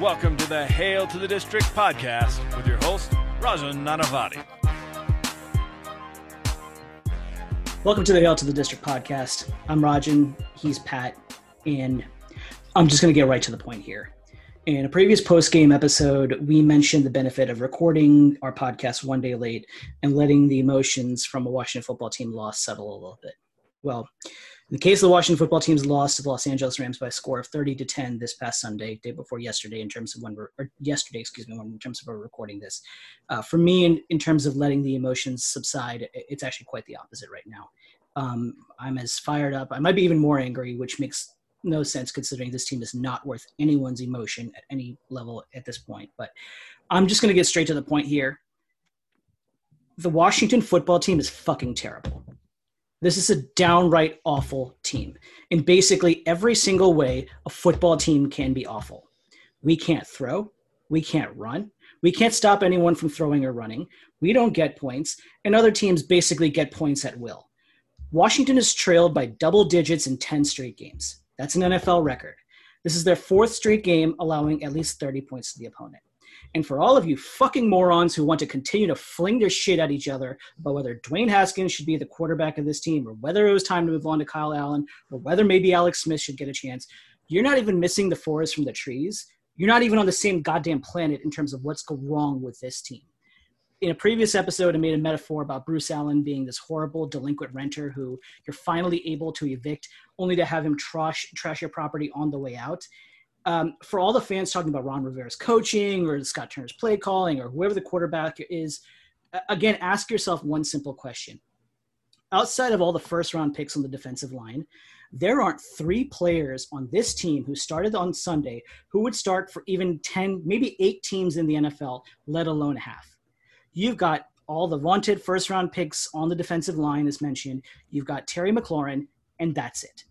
Welcome to the Hail to the District podcast with your host, Rajan Nanavati. Welcome to the Hail to the District podcast. I'm Rajan, he's Pat, and I'm just going to get right to the point here. In a previous post game episode, we mentioned the benefit of recording our podcast one day late and letting the emotions from a Washington football team loss settle a little bit. Well, in the case of the Washington football team's loss to the Los Angeles Rams by a score of 30 to 10 this past Sunday, day before yesterday, in terms of when we're, or yesterday, excuse me, in terms of we're recording this. Uh, for me, in, in terms of letting the emotions subside, it's actually quite the opposite right now. Um, I'm as fired up. I might be even more angry, which makes no sense considering this team is not worth anyone's emotion at any level at this point. But I'm just going to get straight to the point here. The Washington football team is fucking terrible. This is a downright awful team. In basically every single way, a football team can be awful. We can't throw, we can't run, we can't stop anyone from throwing or running, we don't get points, and other teams basically get points at will. Washington is trailed by double digits in 10 straight games. That's an NFL record. This is their fourth straight game allowing at least 30 points to the opponent. And for all of you fucking morons who want to continue to fling their shit at each other about whether Dwayne Haskins should be the quarterback of this team or whether it was time to move on to Kyle Allen or whether maybe Alex Smith should get a chance, you're not even missing the forest from the trees. You're not even on the same goddamn planet in terms of what's go wrong with this team. In a previous episode, I made a metaphor about Bruce Allen being this horrible delinquent renter who you're finally able to evict, only to have him trash trash your property on the way out um, for all the fans talking about Ron Rivera's coaching or Scott Turner's play calling or whoever the quarterback is, again, ask yourself one simple question. Outside of all the first round picks on the defensive line, there aren't three players on this team who started on Sunday who would start for even 10, maybe eight teams in the NFL, let alone a half. You've got all the wanted first round picks on the defensive line, as mentioned. You've got Terry McLaurin, and that's it.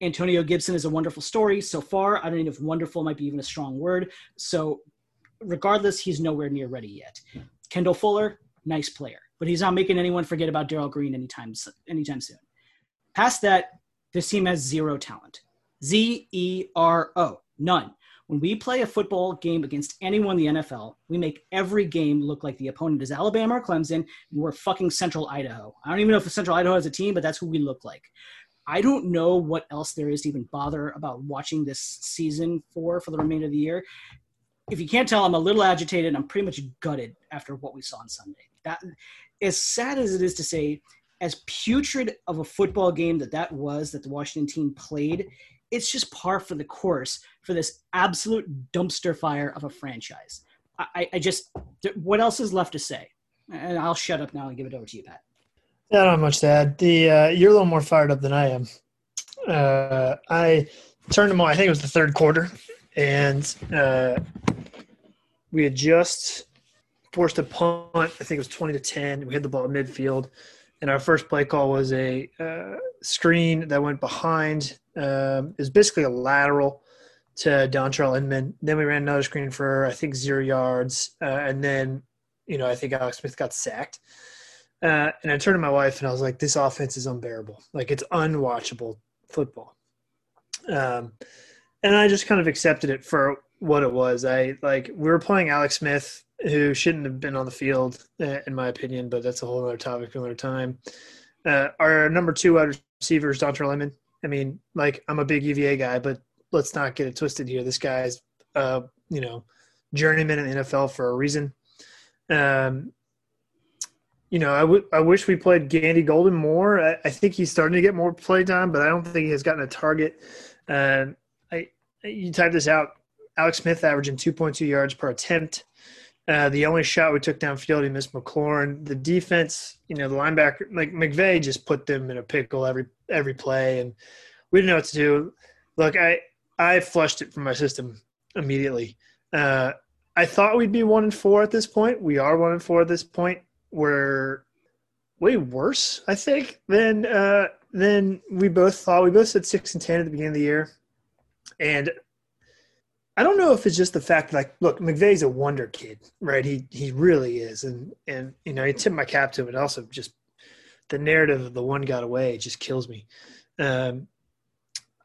Antonio Gibson is a wonderful story so far. I don't know if wonderful might be even a strong word. So, regardless, he's nowhere near ready yet. Kendall Fuller, nice player, but he's not making anyone forget about Darrell Green anytime anytime soon. Past that, this team has zero talent. Z E R O, none. When we play a football game against anyone in the NFL, we make every game look like the opponent is Alabama or Clemson, and we're fucking Central Idaho. I don't even know if Central Idaho has a team, but that's who we look like. I don't know what else there is to even bother about watching this season for for the remainder of the year. If you can't tell, I'm a little agitated. I'm pretty much gutted after what we saw on Sunday. That, as sad as it is to say, as putrid of a football game that that was that the Washington team played, it's just par for the course for this absolute dumpster fire of a franchise. I, I just, what else is left to say? And I'll shut up now and give it over to you, Pat. Yeah, have much to add. The uh, you're a little more fired up than I am. Uh, I turned them on. I think it was the third quarter, and uh, we had just forced a punt. I think it was twenty to ten. We had the ball at midfield, and our first play call was a uh, screen that went behind. Um, it was basically a lateral to Dontrelle Inman. Then we ran another screen for I think zero yards, uh, and then you know I think Alex Smith got sacked. Uh, and I turned to my wife and I was like, this offense is unbearable. Like it's unwatchable football. Um, and I just kind of accepted it for what it was. I like, we were playing Alex Smith, who shouldn't have been on the field, uh, in my opinion, but that's a whole other topic another time. Uh, our number two wide receiver is Dontrelle Inman. I mean, like, I'm a big UVA guy, but let's not get it twisted here. This guy's, uh, you know, journeyman in the NFL for a reason. Um, you know, I, w- I wish we played Gandy Golden more. I, I, think he's starting to get more play time, but I don't think he has gotten a target. Uh, I you type this out. Alex Smith averaging 2.2 yards per attempt. Uh, the only shot we took downfield, he missed McLaurin. The defense, you know, the linebacker, like McVay, just put them in a pickle every every play, and we didn't know what to do. Look, I I flushed it from my system immediately. Uh, I thought we'd be one and four at this point. We are one and four at this point were way worse, I think, than uh, than we both thought. We both said six and ten at the beginning of the year, and I don't know if it's just the fact like, look, McVay's a wonder kid, right? He he really is, and and you know, he tipped my cap to him, and also just the narrative of the one got away just kills me. Um,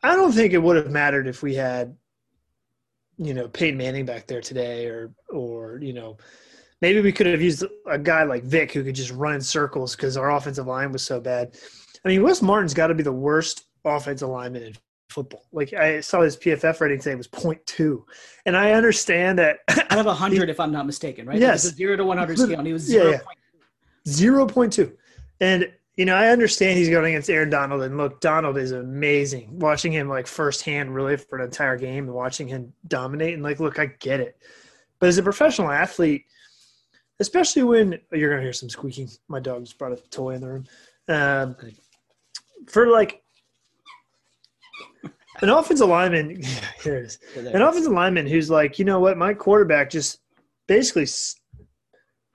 I don't think it would have mattered if we had you know Peyton Manning back there today, or or you know maybe we could have used a guy like Vick who could just run in circles because our offensive line was so bad. I mean, Wes Martin's got to be the worst offensive lineman in football. Like I saw his PFF rating today was 0.2. and I understand that out of hundred, if I'm not mistaken, right? Yes, like zero to one hundred scale, and he was zero. Yeah, yeah. Zero point two, and you know I understand he's going against Aaron Donald, and look, Donald is amazing. Watching him like firsthand, really for an entire game, and watching him dominate, and like, look, I get it, but as a professional athlete, especially when you're gonna hear some squeaking. My dog just brought a toy in the room. Um, for like an offensive lineman, here it is. An offensive lineman who's like, you know what, my quarterback just basically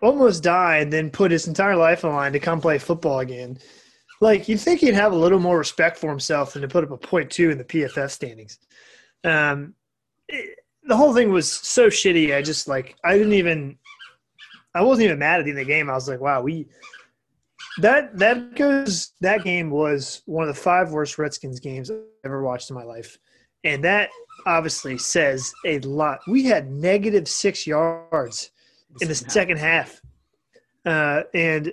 almost died, and then put his entire life on the line to come play football again. Like you'd think he'd have a little more respect for himself than to put up a point two in the PFF standings. Um, it, the whole thing was so shitty. I just like I didn't even. I wasn't even mad at the end of the game. I was like, wow, we that that goes that game was one of the five worst Redskins games I've ever watched in my life. And that obviously says a lot. We had negative six yards in the second half. Uh, and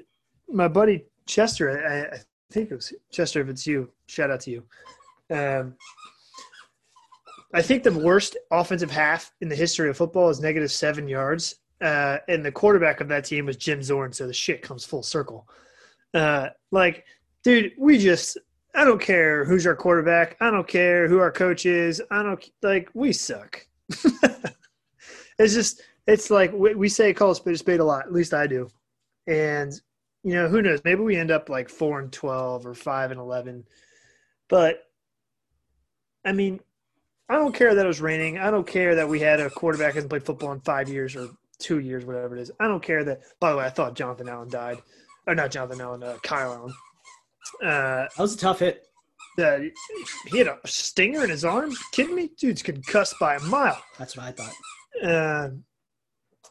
my buddy Chester, I, I, think it was Chester, if it's you, shout out to you. Um, I think the worst offensive half in the history of football is negative seven yards. Uh, and the quarterback of that team was Jim Zorn, so the shit comes full circle. Uh, like, dude, we just I don't care who's our quarterback. I don't care who our coach is. I don't like we suck. it's just it's like we, we say call a spade a spade a lot. At least I do. And you know who knows? Maybe we end up like four and twelve or five and eleven. But I mean, I don't care that it was raining. I don't care that we had a quarterback hasn't played football in five years or two years, whatever it is. I don't care that. By the way, I thought Jonathan Allen died or not Jonathan Allen, uh, Kyle Allen. Uh, that was a tough hit. Uh, he had a stinger in his arm. Kidding me? Dude's concussed by a mile. That's what I thought. Uh,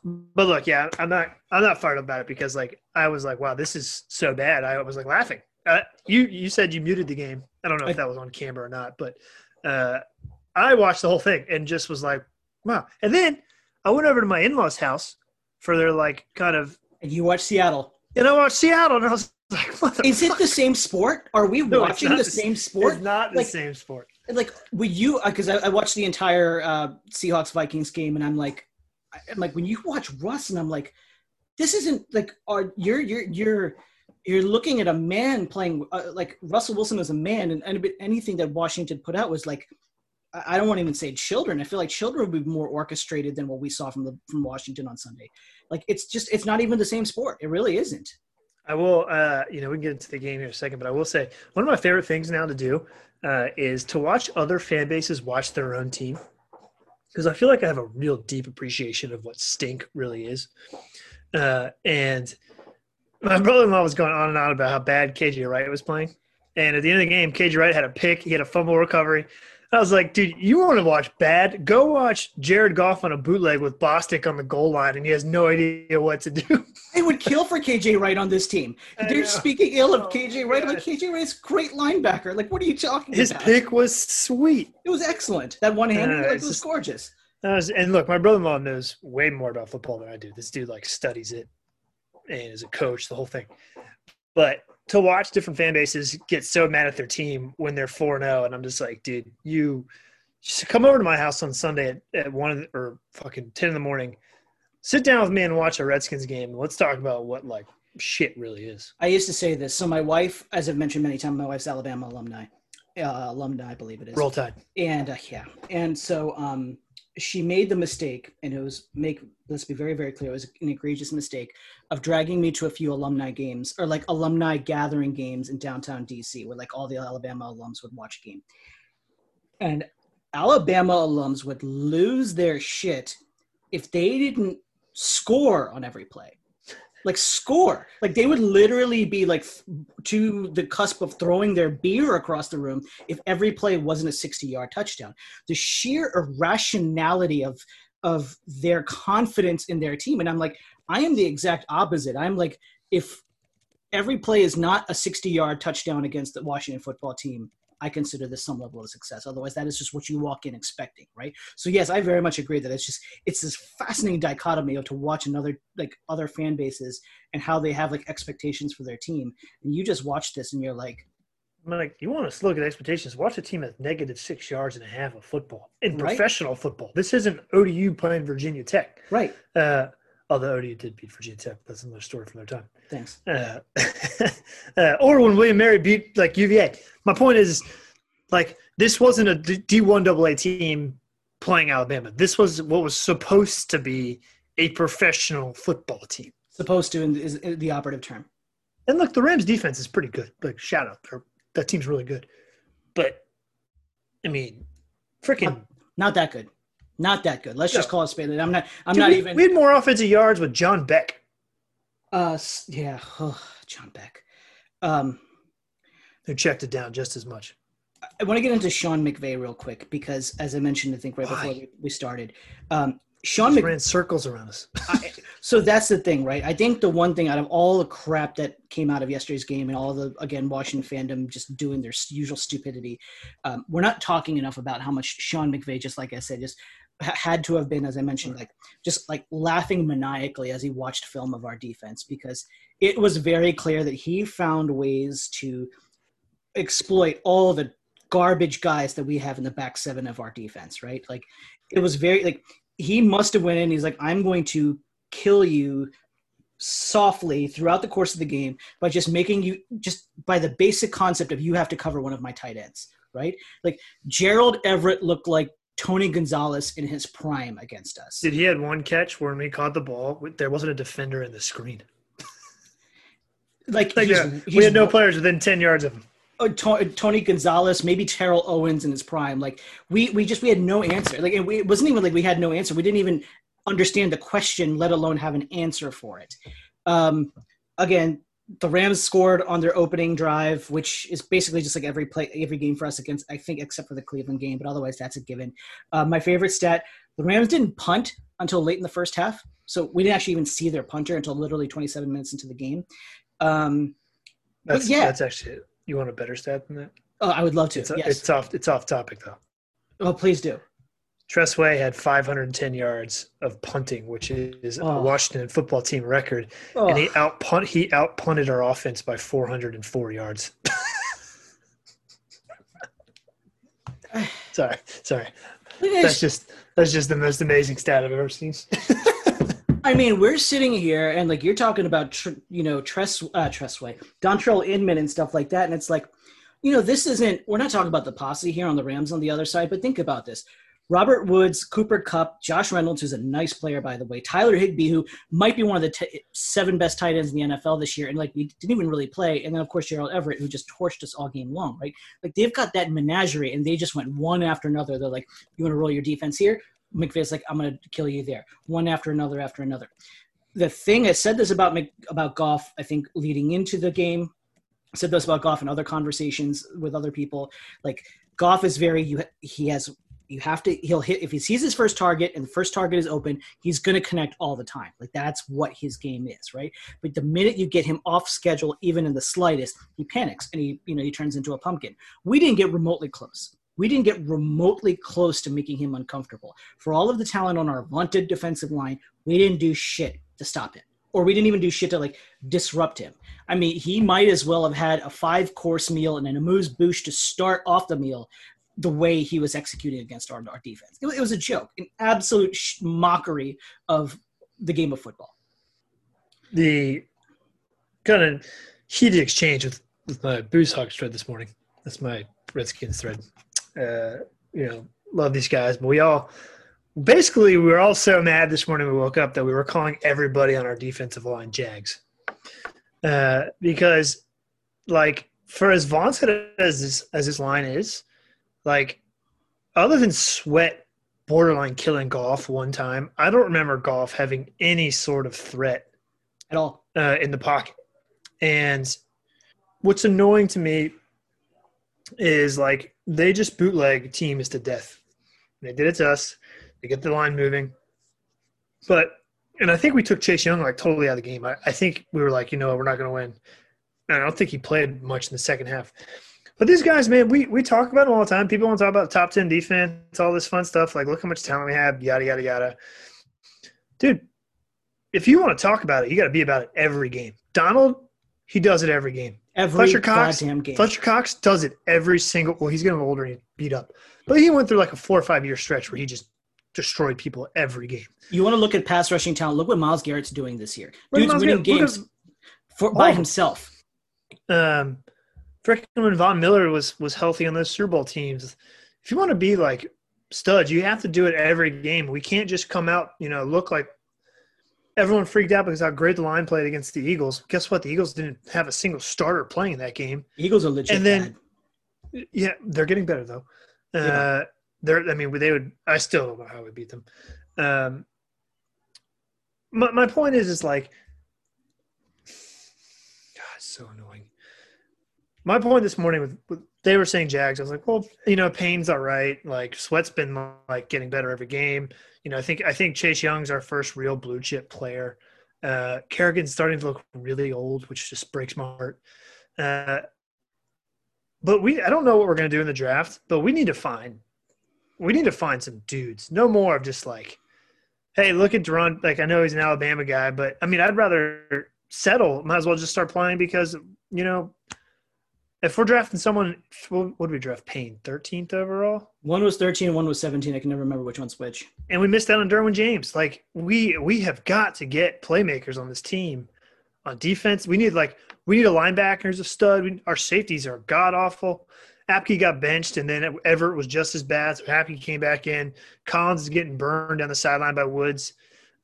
but look, yeah, I'm not. I'm not fired up about it because like I was like, wow, this is so bad. I was like laughing. Uh, you you said you muted the game. I don't know if that was on camera or not, but uh, I watched the whole thing and just was like, wow. And then I went over to my in-laws' house for their like kind of. And you watched Seattle and I watched Seattle, and I was like, "Is fuck? it the same sport? Are we no, watching the, the, same sport? It's not like, the same sport. Like, would you? Because uh, I, I, watched the entire uh, Seahawks Vikings game, and I'm like, I'm like, when you watch Russ, and I'm like, this isn't like, are you're you're you're you're looking at a man playing uh, like Russell Wilson as a man, and anything that Washington put out was like I don't want to even say children. I feel like children would be more orchestrated than what we saw from the from Washington on Sunday. Like it's just it's not even the same sport. It really isn't. I will, uh, you know, we can get into the game here in a second, but I will say one of my favorite things now to do uh, is to watch other fan bases watch their own team because I feel like I have a real deep appreciation of what stink really is. Uh, and my brother-in-law was going on and on about how bad KJ Wright was playing, and at the end of the game, KJ Wright had a pick, he had a fumble recovery, I was like, dude, you want to watch bad? Go watch Jared Goff on a bootleg with Bostic on the goal line, and he has no idea what to do. I would kill for KJ Wright on this team. They're speaking ill of oh, KJ Wright. Like KJ Wright's great linebacker. Like, what are you talking His about? His pick was sweet. It was excellent. That one hand uh, like, was just, gorgeous. Was, and look, my brother-in-law knows way more about football than I do. This dude like studies it and is a coach, the whole thing. But to watch different fan bases get so mad at their team when they're 4 0. And I'm just like, dude, you just come over to my house on Sunday at, at 1 or fucking 10 in the morning. Sit down with me and watch a Redskins game. Let's talk about what like shit really is. I used to say this. So my wife, as I've mentioned many times, my wife's Alabama alumni, uh, alumni, I believe it is. Roll Tide. And uh, yeah, and so um, she made the mistake, and it was make let's be very very clear, it was an egregious mistake of dragging me to a few alumni games or like alumni gathering games in downtown DC, where like all the Alabama alums would watch a game, and Alabama alums would lose their shit if they didn't score on every play like score. Like they would literally be like to the cusp of throwing their beer across the room if every play wasn't a 60 yard touchdown. The sheer irrationality of of their confidence in their team. And I'm like, I am the exact opposite. I'm like, if every play is not a 60 yard touchdown against the Washington football team, I consider this some level of success. Otherwise, that is just what you walk in expecting, right? So yes, I very much agree that it's just it's this fascinating dichotomy of to watch another like other fan bases and how they have like expectations for their team, and you just watch this and you're like, I'm like, you want to look at expectations? Watch a team at negative six yards and a half of football in Right. professional football. This isn't ODU playing Virginia Tech. right, Uh, although ODU did beat Virginia Tech, that's another story for another time. thanks. Uh, uh, or when William Mary beat like UVA. My point is, like, this wasn't a D one AA team playing Alabama. This was what was supposed to be a professional football team. Supposed to is the operative term. And look, the Rams defense is pretty good. Like, shout out, that team's really good. But I mean, freaking. Not that good. Not that good. Let's just call it spade. I'm not. I'm Dude, not we, even. we had more offensive yards with John Beck. uh, yeah. Oh, John Beck. Um, Who checked it down just as much. I want to get into Sean McVay real quick because, as I mentioned, I think right before Why? we- we started, um, Sean McVay. ran circles around us. I, so that's the thing, right? I think the one thing out of all the crap that came out of yesterday's game and all the again Washington fandom just doing their usual stupidity, um, we're not talking enough about how much Sean McVay, just like I said, just had to have been, as I mentioned, like just like laughing maniacally as he watched film of our defense because it was very clear that he found ways to exploit all the garbage guys that we have in the back seven of our defense, right? Like it was very like he must have went in. He's like, I'm going to kill you softly throughout the course of the game by just making you just by the basic concept of you have to cover one of my tight ends, right? Like Gerald Everett looked like Tony Gonzalez in his prime against us. Did he had one catch where when we caught the ball, there wasn't a defender in the screen. Like, Like, he's- yeah, we had no players within ten yards of him. uh, To- Tony Gonzalez, maybe Terrell Owens in his prime. Like we we just we had no answer. Like it, it wasn't even like we had no answer. We didn't even understand the question, let alone have an answer for it. Um, again, the Rams scored on their opening drive, which is basically just like every play, every game for us against. I think except for the Cleveland game, but otherwise that's a given. Uh, my favorite stat: the Rams didn't punt until late in the first half, so we didn't actually even see their punter until literally 27 minutes into the game. Um, That's, yeah. that's actually you want a better stat than that. oh, I would love to. It's, yes. it's off. It's off topic though. oh, please do. Tress Way had 510 yards of punting, which is Oh. a Washington football team record, Oh. and he out punt he out punted our offense by 404 yards. sorry, sorry. That's just that's just the most amazing stat I've ever seen. I mean, we're sitting here and like you're talking about, tr- you know, Tress, uh, Tressway, Dontrelle Inman and stuff like that, and it's like, you know, this isn't. We're not talking about the posse here on the Rams on the other side, but think about this: Robert Woods, Cooper Kupp, Josh Reynolds, who's a nice player by the way, Tyler Higbee, who might be one of the t- seven best tight ends in the NFL this year, and like we didn't even really play, and then of course Gerald Everett, who just torched us all game long, right? Like they've got that menagerie, and they just went one after another. They're like, you want to roll your defense here? McVay's like, I'm going to kill you there, one after another after another. The thing I said this about Mc, about Goff, I think leading into the game, said this about Goff in other conversations with other people. Like Goff is very. He has you have to he'll hit if he sees his first target and the first target is open, he's going to connect all the time. Like that's what his game is, right? But the minute you get him off schedule, even in the slightest, he panics and he you know he turns into a pumpkin. We didn't get remotely close. We didn't get remotely close to making him uncomfortable. For all of the talent on our vaunted defensive line, we didn't do shit to stop him. Or we didn't even do shit to like disrupt him. I mean, he might as well have had a five course meal and an amuse bouche to start off the meal the way he was executing against our, our defense. It, was- it was a joke, an absolute sh- mockery of the game of football. the kind of heated exchange with, with my Booze Hogs thread this morning. That's my Redskins thread. Uh, you know, love these guys, but we all basically we were all so mad this morning. We woke up that we were calling everybody on our defensive line Jags uh, because, like, for as vaunted as this as this line is, like, other than Sweat borderline killing Goff one time, I don't remember Goff having any sort of threat At all. uh, in the pocket. And what's annoying to me is like they just bootleg teams to death. They did it to us. They get the line moving. But and I think we took Chase Young like totally out of the game. I, I think we were like, you know, we're not going to win. And I don't think he played much in the second half. But these guys, man, we we talk about them all the time. People want to talk about top ten defense, all this fun stuff. Like, look how much talent we have, yada yada yada. Dude, if you want to talk about it, you got to be about it every game. Donald, he does it every game. Every Fletcher Cox, goddamn game. Fletcher Cox does it every single. Well, he's getting older and beat up, but he went through like a four or five year stretch where he just destroyed people every game. You want to look at pass rushing talent? Look what Myles Garrett's doing this year. Dude's winning Garrett. Games for, by all of them. himself. um, frickin' when Von Miller was was healthy on those Super Bowl teams. If you want to be like studs, you have to do it every game. We can't just come out, you know, look like everyone freaked out because how great the line played against the Eagles. Guess what? The Eagles didn't have a single starter playing that game. Eagles are legit. And then- bad. Yeah, they're getting better though. Uh, Yeah. They're, I mean, they would. I still don't know how we beat them. Um, my my point is, is like, God, it's so annoying. My point this morning with, with they were saying Jags. I was like, well, you know, Payne's all right. Like Sweat's been like getting better every game. You know, I think I think Chase Young's our first real blue chip player. Uh, Kerrigan's starting to look really old, which just breaks my heart. Uh, but we I don't know what we're gonna do in the draft, but we need to find we need to find some dudes. No more of just like, hey, look at Da'Ron. Like I know he's an Alabama guy, but I mean I'd rather settle. Might as well just start playing because you know if we're drafting someone, what did we draft? Payne, thirteenth overall, One was 13, one was 17. I can never remember which one's which. and we missed out on Derwin James. Like we we have got to get playmakers on this team. On defense, we need like we need a linebacker who's a stud. We, our safeties are god awful. Apke got benched, and then Everett was just as bad. So Apke came back in. Collins is getting burned down the sideline by Woods,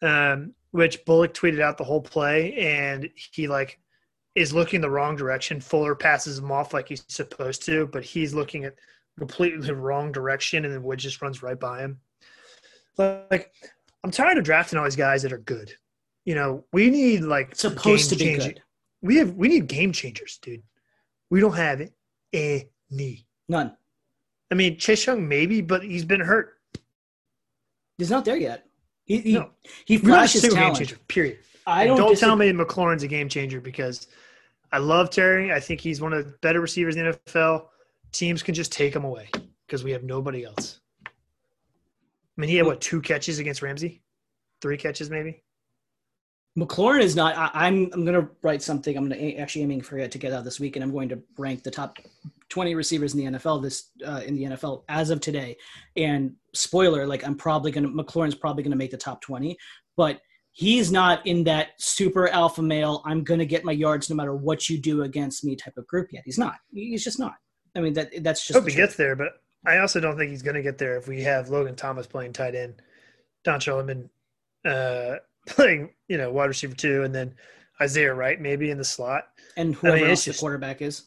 um, which Bullock tweeted out the whole play, and he like is looking the wrong direction. Fuller passes him off like he's supposed to, but he's looking at completely the wrong direction, and then Wood just runs right by him. Like, I'm tired of drafting all these guys that are good. You know, we need like Supposed to be game-changing- good. We have we need game changers, dude. We don't have any. None. I mean, Chase Young maybe, but he's been hurt. He's not there yet. He, he, No. he We don't a flashes talent. changer. Period. I don't, don't tell me McLaurin's a game changer because I love Terry. I think he's one of the better receivers in the NFL. Teams can just take him away because we have nobody else. I mean, he had what two catches against Ramsey, three catches maybe. McLaurin is not. I, I'm. I'm going to write something. I'm going to actually aiming for it to get out this week, and I'm going to rank the top 20 receivers in the NFL this uh, in the NFL as of today. And spoiler, like I'm probably going to McLaurin's probably going to make the top 20, but he's not in that super alpha male. I'm going to get my yards no matter what you do against me type of group yet. He's not. He's just not. I mean that that's just hope he truth. gets there, but I also don't think he's going to get there if we have Logan Thomas playing tight end, Don Shulman uh, playing you know wide receiver two, and then Isaiah Wright maybe in the slot. and whoever mean, else the just- quarterback is.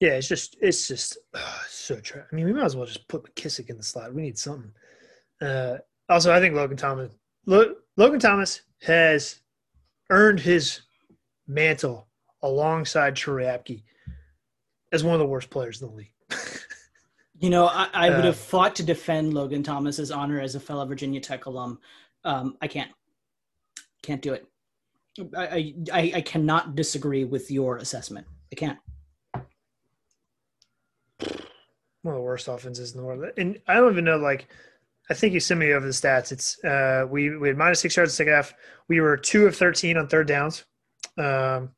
Yeah, it's just it's just uh, so true. I mean, we might as well just put McKissic in the slot. We need something. Uh, also, I think Logan Thomas Lo, Logan Thomas has earned his mantle alongside Troy Apke as one of the worst players in the league. You know, I, I would Uh, have fought to defend Logan Thomas's honor as a fellow Virginia Tech alum. Um, I can't, can't do it. I, I I cannot disagree with your assessment. I can't. one of the worst offenses in the world. And I don't even know, like, I think you sent me over the stats. It's uh, we we had minus six yards in the second half. We were two of thirteen on third downs. Um,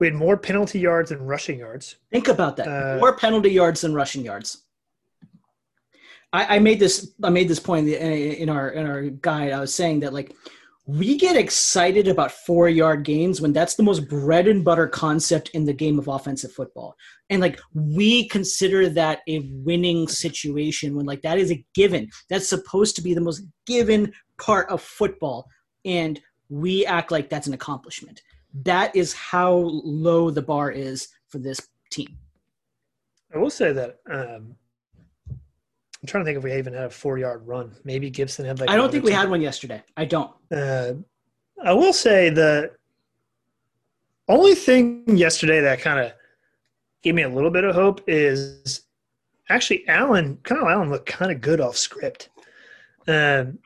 we had more penalty yards than rushing yards. Think about that. Uh, More penalty yards than rushing yards. I, I made this. I made this point in, in our in our guide. I was saying that like we get excited about four yard gains when that's the most bread and butter concept in the game of offensive football, and like we consider that a winning situation when like that is a given. That's supposed to be the most given part of football, and we act like that's an accomplishment. That is how low the bar is for this team. I will say that um, I'm trying to think if we even had a four yard run. Maybe Gibson had like. I don't think we had one yesterday. I don't. Uh, I will say the only thing yesterday that kind of gave me a little bit of hope is actually Allen. Kyle Allen looked kind of good off script. Um,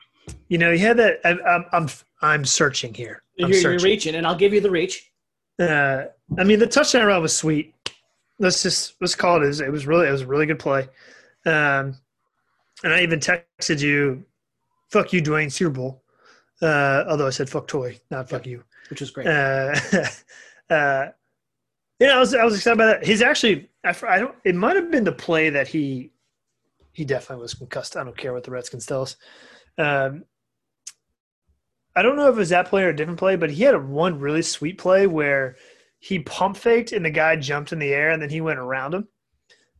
you know, he had that. I, I'm I'm I'm searching here. I'm You're, you're reaching, and I'll give you the reach. Uh, I mean, the touchdown run was sweet. let's just let's call it. It was really it was a really good play. Um, and I even texted you, "Fuck you, Dwayne Super Bowl." Uh, although I said "fuck Toy," not "fuck you," which was great. Uh, uh, yeah, I was I was excited about that. He's actually I, I don't. It might have been the play that he he definitely was concussed. I don't care what the Redskins tell us. Um, I don't know if it was that play or a different play, but he had a one really sweet play where he pump faked and the guy jumped in the air and then he went around him.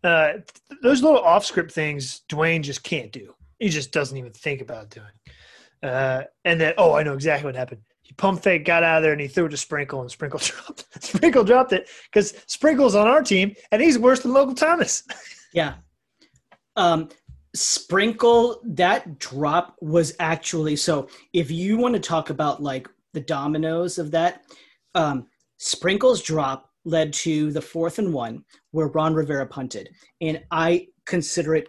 Uh, those little off script things Dwayne just can't do. He just doesn't even think about doing. Uh, and then, oh, I know exactly what happened. He pump fake, got out of there, and he threw it to Sprinkle, and Sprinkle dropped. Sprinkle dropped it because Sprinkle's on our team, and he's worse than Logan Thomas. yeah. Um, Sprinkle, that drop was actually so. If you want to talk about like the dominoes of that, um, Sprinkle's drop led to the fourth and one where Ron Rivera punted, and I consider it,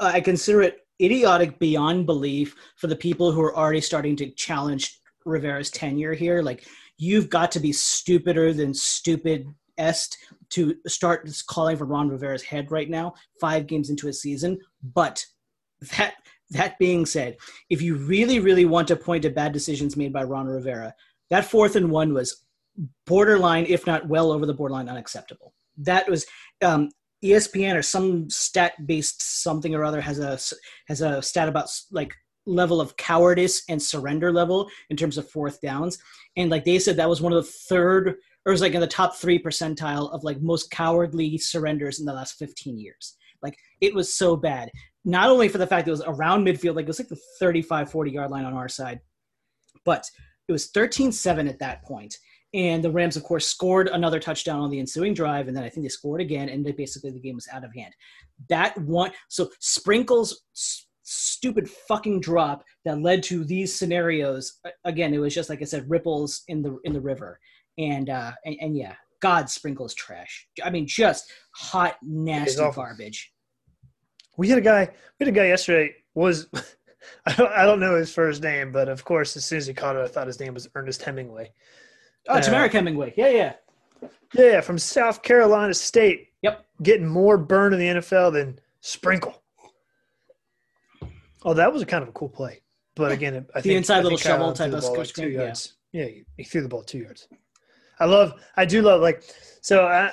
I consider it idiotic beyond belief for the people who are already starting to challenge Rivera's tenure here. Like you've got to be stupider than stupid est to start calling for Ron Rivera's head right now, five games into a season. But that that being said, if you really, really want to point to bad decisions made by Ron Rivera, that fourth and one was borderline, if not well over the borderline, unacceptable. That was um, ESPN or some stat-based something or other has a has a stat about like level of cowardice and surrender level in terms of fourth downs, and like they said that was one of the third or was like in the top three percentile of like most cowardly surrenders in the last 15 years. Like it was so bad. Not only for the fact it was around midfield, like it was like the 35, 40 yard line on our side, but it was 13 7 at that point. And the Rams, of course, scored another touchdown on the ensuing drive, and then I think they scored again, and they basically the game was out of hand. That one, so Sprinkles stupid fucking drop that led to these scenarios. Again, it was just like I said, ripples in the in the river and uh and, and yeah god sprinkles trash i mean just hot nasty garbage we had a guy we had a guy yesterday was I don't, I don't know his first name but of course as soon as he caught it i thought his name was ernest hemingway oh uh, hemingway yeah yeah yeah from south carolina state yep getting more burn in the nfl than sprinkle oh that was a kind of a cool play but again I the think, inside little shovel type of like two yards. Yeah. yeah he threw the ball two yards I love, I do love like, so I,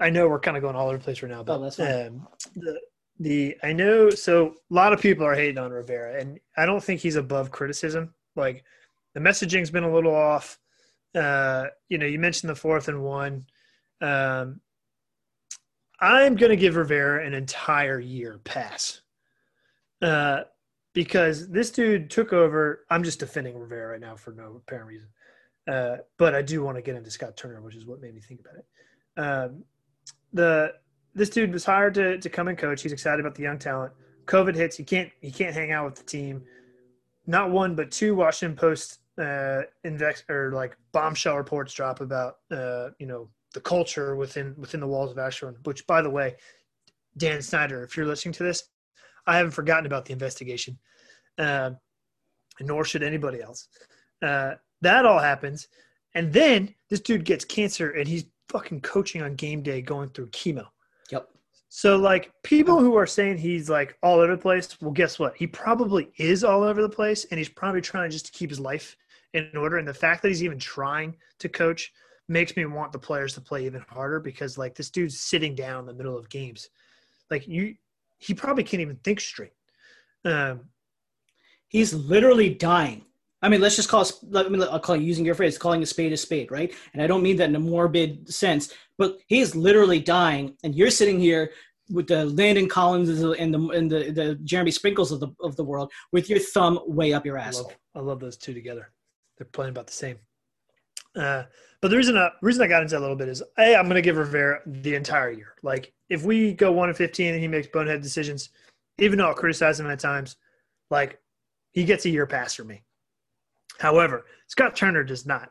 I know we're kind of going all over the place right now, but oh, that's fine. Um, the, the, I know, so a lot of people are hating on Rivera and I don't think he's above criticism. Like the messaging's been a little off. Uh, you know, you mentioned the fourth and one. Um, I'm going to give Rivera an entire year pass. Uh, because this dude took over. I'm just defending Rivera right now for no apparent reason. Uh, but I do want to get into Scott Turner, which is what made me think about it. Um, the this dude was hired to to come and coach. He's excited about the young talent. COVID hits. He can't he can't hang out with the team. Not one, but two Washington Post uh, index or like bombshell reports drop about uh, you know the culture within within the walls of Ashburn. Which, by the way, Dan Snyder, if you're listening to this, I haven't forgotten about the investigation, uh, nor should anybody else. Uh, that all happens. And then this dude gets cancer and he's fucking coaching on game day going through chemo. So like people who are saying he's like all over the place, well guess what? He probably is all over the place and he's probably trying just to keep his life in order. And the fact that he's even trying to coach makes me want the players to play even harder because like this dude's sitting down in the middle of games. Like you he probably can't even think straight. Um, he's literally dying. I mean, let's just call let me I'll call using your phrase, calling a spade a spade, right? And I don't mean that in a morbid sense, but he's literally dying, and you're sitting here with the Landon Collins and the and the, the Jeremy Sprinkles of the of the world with your thumb way up your asshole. I love, I love those two together. They're playing about the same. Uh, but the reason I, reason I got into that a little bit is, hey, I'm going to give Rivera the entire year. Like, if we go one and 15 and he makes bonehead decisions, even though I'll criticize him at times, like, he gets a year pass for me. However, Scott Turner does not.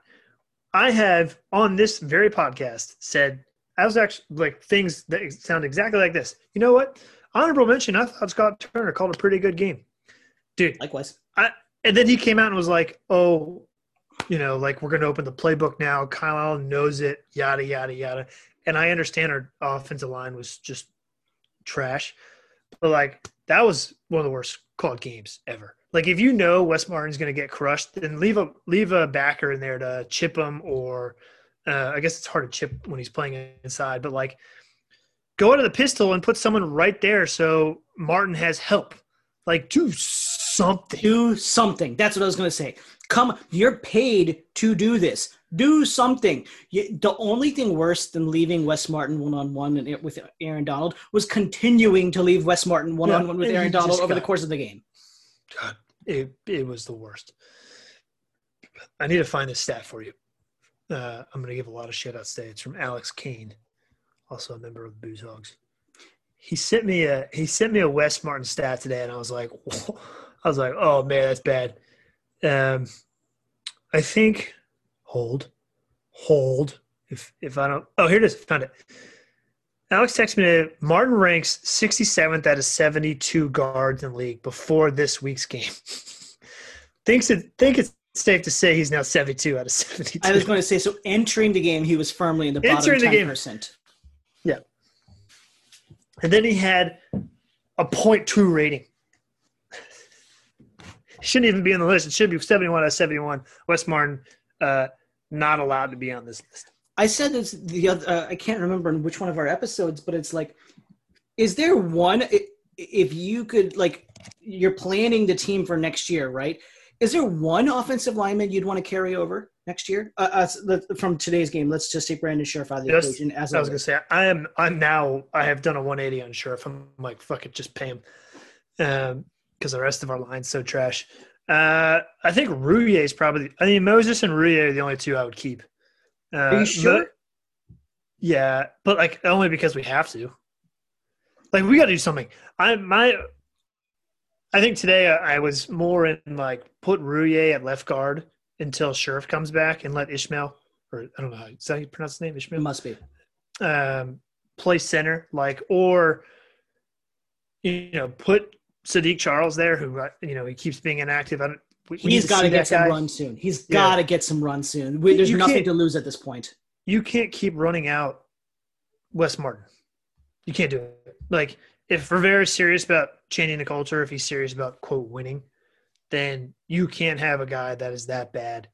I have on this very podcast said I was actually like things that sound exactly like this. You know what? Honorable mention. I thought Scott Turner called a pretty good game, dude. Likewise. I, and then he came out and was like, "Oh, you know, like we're going to open the playbook now. Kyle Allen knows it. Yada yada yada." and I understand our offensive line was just trash, but like that was one of the worst called games ever. Like if you know Wes Martin's going to get crushed, then leave a leave a backer in there to chip him, or uh, I guess it's hard to chip when he's playing inside, but like go to the pistol and put someone right there so Martin has help. Like do something. Do something. That's what I was going to say. Come, you're paid to do this. Do something. You, the only thing worse than leaving Wes Martin one on one with Aaron Donald was continuing to leave Wes Martin one on one with Aaron Donald over the course of the game. God, it it was the worst. I need to find this stat for you. Uh, I'm to give a lot of shit out today. It's from Alex Kane, also a member of the Booze Hogs. He sent me a he sent me a Wes Martin stat today, and I was like, I was like, oh man, that's bad. Um, I think hold, hold. If if I don't, oh here it is, found it. Alex texted me. Martin ranks 67th out of 72 guards in the league before this week's game. Thinks it think it's safe to say he's now 72 out of 72. I was going to say so. Entering the game, he was firmly in the bottom entering 10%. The game. Yeah, and then he had a 0.2 rating shouldn't even be on the list. It should be 71 out of 71. Wes Martin uh, not allowed to be on this list. I said this the other. Uh, I can't remember in which one of our episodes, but it's like, is there one? If you could like, you're planning the team for next year, right? Is there one offensive lineman you'd want to carry over next year uh, from today's game? Let's just take Brandon Scherff out of the equation. As I was going to say, I am. I'm now. I have done a 180 on Scherff. I'm like, fuck it, just pay him. Um, because the rest of our line's so trash. Uh, I think Roullier is probably. I mean, Moses and Roullier are the only two I would keep. Uh, are you sure? But, yeah, but like only because we have to. Like we got to do something. I my. I think today I was more in like put Roullier at left guard until Scherff comes back and let Ishmael or I don't know how is that how you pronounce his name Ishmael it must be um, play center like or you know put Saahdiq Charles there, who uh, you know he keeps being inactive. I don't, we, He's got to get some guy. run soon. He's got to get some run soon. We, there's you nothing to lose at this point. You can't keep running out Wes Martin. You can't do it. Like if Rivera's serious about changing the culture, if he's serious about quote winning, then you can't have a guy that is that bad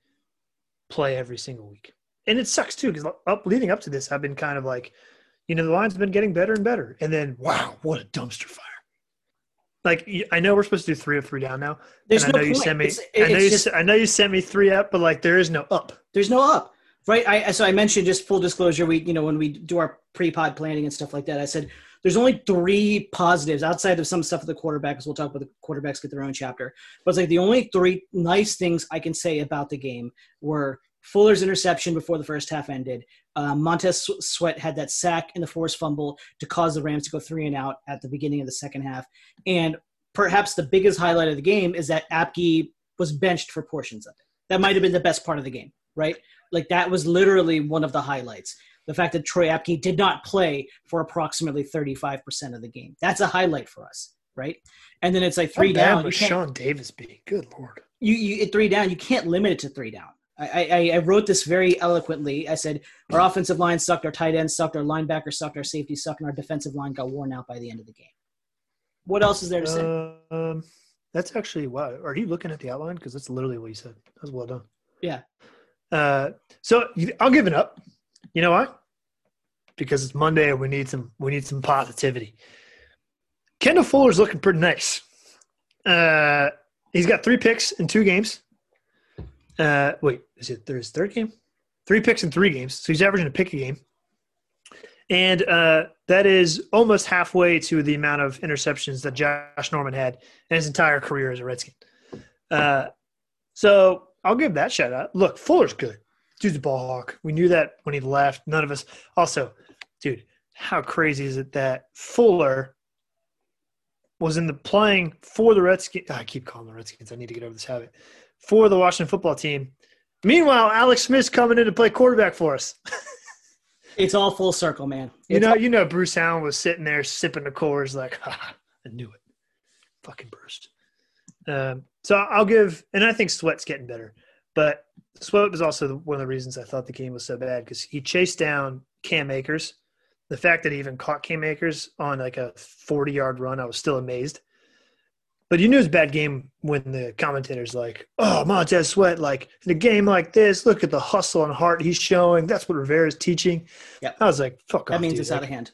play every single week. And it sucks too because up leading up to this, I've been kind of like, you know, the line's been getting better and better, and then wow, what a dumpster fire! Like I know we're supposed to do three of three down now. There's and I know point. you sent me. It's, it's I know you. Just, I know you sent me three up, but like there is no up. There's no up, right? I so I mentioned just full disclosure. We you know when we do our pre-pod planning and stuff like that, I said there's only three positives outside of some stuff with the quarterbacks. we'll talk about the quarterbacks get their own chapter. But it's like the only three nice things I can say about the game were Fuller's interception before the first half ended. Uh, Montez Sweat had that sack and the forced fumble to cause the Rams to go three and out at the beginning of the second half. And perhaps the biggest highlight of the game is that Apke was benched for portions of it. That might have been the best part of the game, right? Like that was literally one of the highlights. The fact that Troy Apke did not play for approximately 35% of the game. That's a highlight for us, right? And then it's like three How down. Was Sean Davis be? Good lord. You, you three down. You can't limit it to three down. I, I, I, wrote this very eloquently. I said our offensive line sucked, our tight end sucked, our linebacker sucked, our safety sucked, and our defensive line got worn out by the end of the game. What else is there to say? Um, that's actually wow. Are you looking at the outline? Because that's literally what you said. That was well done. Yeah. Uh, so I'll give it up. You know why? Because it's Monday and we need some we need some positivity. Kendall Fuller's looking pretty nice. Uh, he's got three picks in two games. Uh, wait, is it his third game? Three picks in three games. So he's averaging a pick a game and uh, that is almost halfway to the amount of interceptions that Josh Norman had in his entire career as a Redskin. Uh, so I'll give that shout out. Look, Fuller's good. Dude's a ball hawk. We knew that when he left. None of us. Also, dude, how crazy is it that Fuller was in the playing for the Redskins? I keep calling the Redskins. I need to get over this habit. For the Washington football team. Meanwhile, Alex Smith's coming in to play quarterback for us. It's all full circle, man. It's you know, all- you know, Bruce Allen was sitting there sipping the Coors, like, I knew it, fucking burst. Um, so I'll give, and I think Sweat's getting better, but Sweat was also one of the reasons I thought the game was so bad because he chased down Cam Akers. The fact that he even caught Cam Akers on like a 40 yard run, I was still amazed. But you knew it was a bad game when the commentators like, "Oh, Montez Sweat, like in a game like this, look at the hustle and heart he's showing. That's what Rivera's teaching." Yeah, I was like, "Fuck off. That off." means dude. it's out of hand.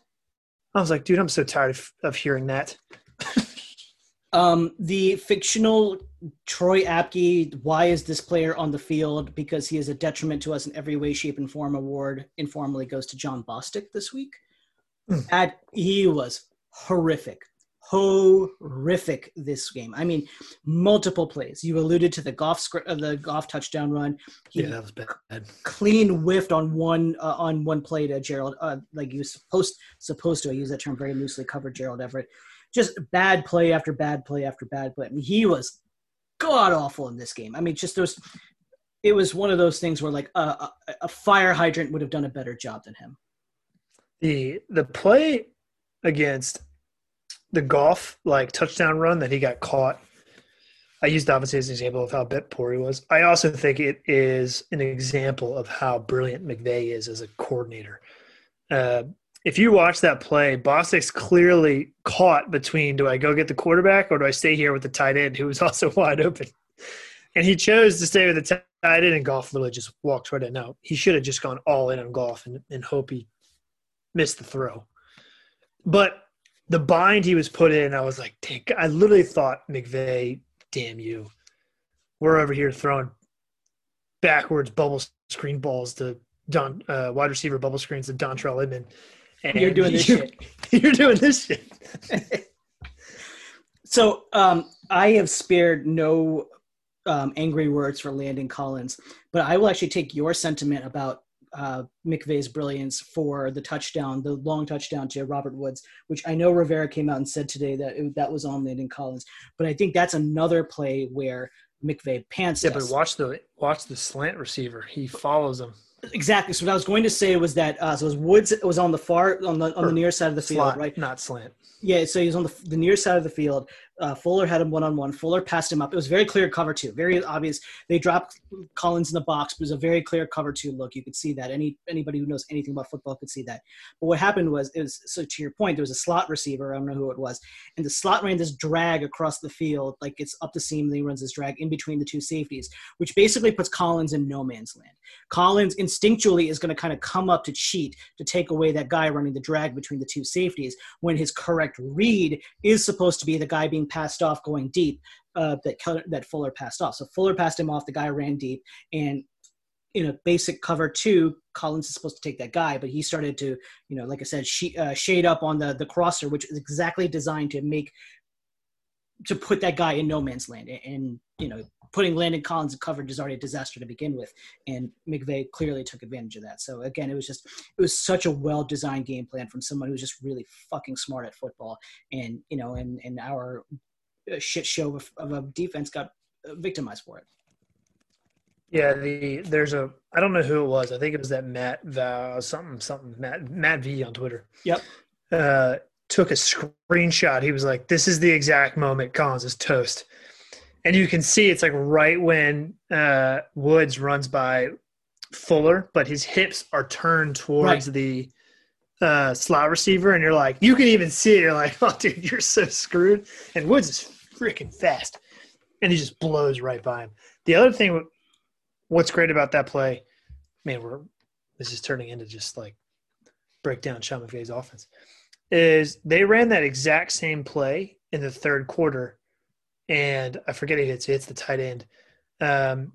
I was like, "Dude, I'm so tired of, of hearing that." Um, the fictional Troy Apke, why is this player on the field? Because he is a detriment to us in every way, shape, and form award informally goes to Jon Bostic this week. Hmm. That he was horrific. Horrific this game. I mean, multiple plays. You alluded to the Goff script, uh, the Goff touchdown run. He Yeah, that was bad. clean whiffed on one uh, on one play to Gerald. Uh, like you was supposed supposed to. I use that term very loosely. Covered Gerald Everett. Just bad play after bad play after bad play. I mean, he was god awful in this game. I mean, just those. It was one of those things where like a, a, a fire hydrant would have done a better job than him. the the play against the Goff like touchdown run that he got caught. I used obviously as an example of how bit poor he was. I also think it is an example of how brilliant McVay is as a coordinator. Uh, if you watch that play, Bostic's clearly caught between do I go get the quarterback or do I stay here with the tight end who was also wide open? And he chose to stay with the tight end, and Goff literally just walked right in. Now, he should have just gone all in on Goff and, and hope he missed the throw. But the bind he was put in, I was like, dang, I literally thought, McVay, damn you. We're over here throwing backwards bubble screen balls to Don uh, wide receiver bubble screens to Dontrelle Inman. And You're doing this you- shit. You're doing this shit. So um, I have spared no um, angry words for Landon Collins, but I will actually take your sentiment about uh, McVay's brilliance for the touchdown, the long touchdown to Robert Woods, which I know Rivera came out and said today that it, that was on Landon Collins, but I think that's another play where McVay pants Yeah, us. but watch the watch the slant receiver. He follows him. exactly. So what I was going to say was that uh, so it was Woods it was on the far on the on the near side of the field, Slot, right? not slant. Yeah, so he was on the, the near side of the field. Uh, Fuller had him one on one. Fuller passed him up. It was very clear cover two, very obvious. They dropped Collins in the box, but it was a very clear cover two look. You could see that. Any anybody who knows anything about football could see that. But what happened was, it was so to your point, there was a slot receiver. I don't know who it was, and the slot ran this drag across the field, like it's up the seam. And he runs this drag in between the two safeties, which basically puts Collins in no man's land. Collins instinctually is going to kind of come up to cheat to take away that guy running the drag between the two safeties when his correct read is supposed to be the guy being passed off going deep uh, that that Fuller passed off. So Fuller passed him off. The guy ran deep, and in a basic cover two, Collins is supposed to take that guy, but he started to, you know, like I said, she, uh, shade up on the the crosser, which is exactly designed to make to put that guy in no man's land. And, and you know, putting Landon Collins in coverage is already a disaster to begin with, and McVay clearly took advantage of that. So again, it was just it was such a well designed game plan from someone who's just really fucking smart at football, and you know, and and our uh, shit show of, of a defense got uh, victimized for it. Yeah, the there's a I don't know who it was. I think it was that Matt Val something something Matt Matt V on Twitter. Yep. Uh, took a screenshot. He was like, "This is the exact moment Collins is toast," and you can see it's like right when uh, Woods runs by Fuller, but his hips are turned towards the uh, slot receiver, and you're like, you can even see it. You're like, "Oh, dude, you're so screwed." And Woods is freaking fast, and he just blows right by him. The other thing what's great about that play, man, we're this is turning into just like break down Sean McVay's offense. Is they ran that exact same play in the third quarter, and I forget who hits hits the tight end, um,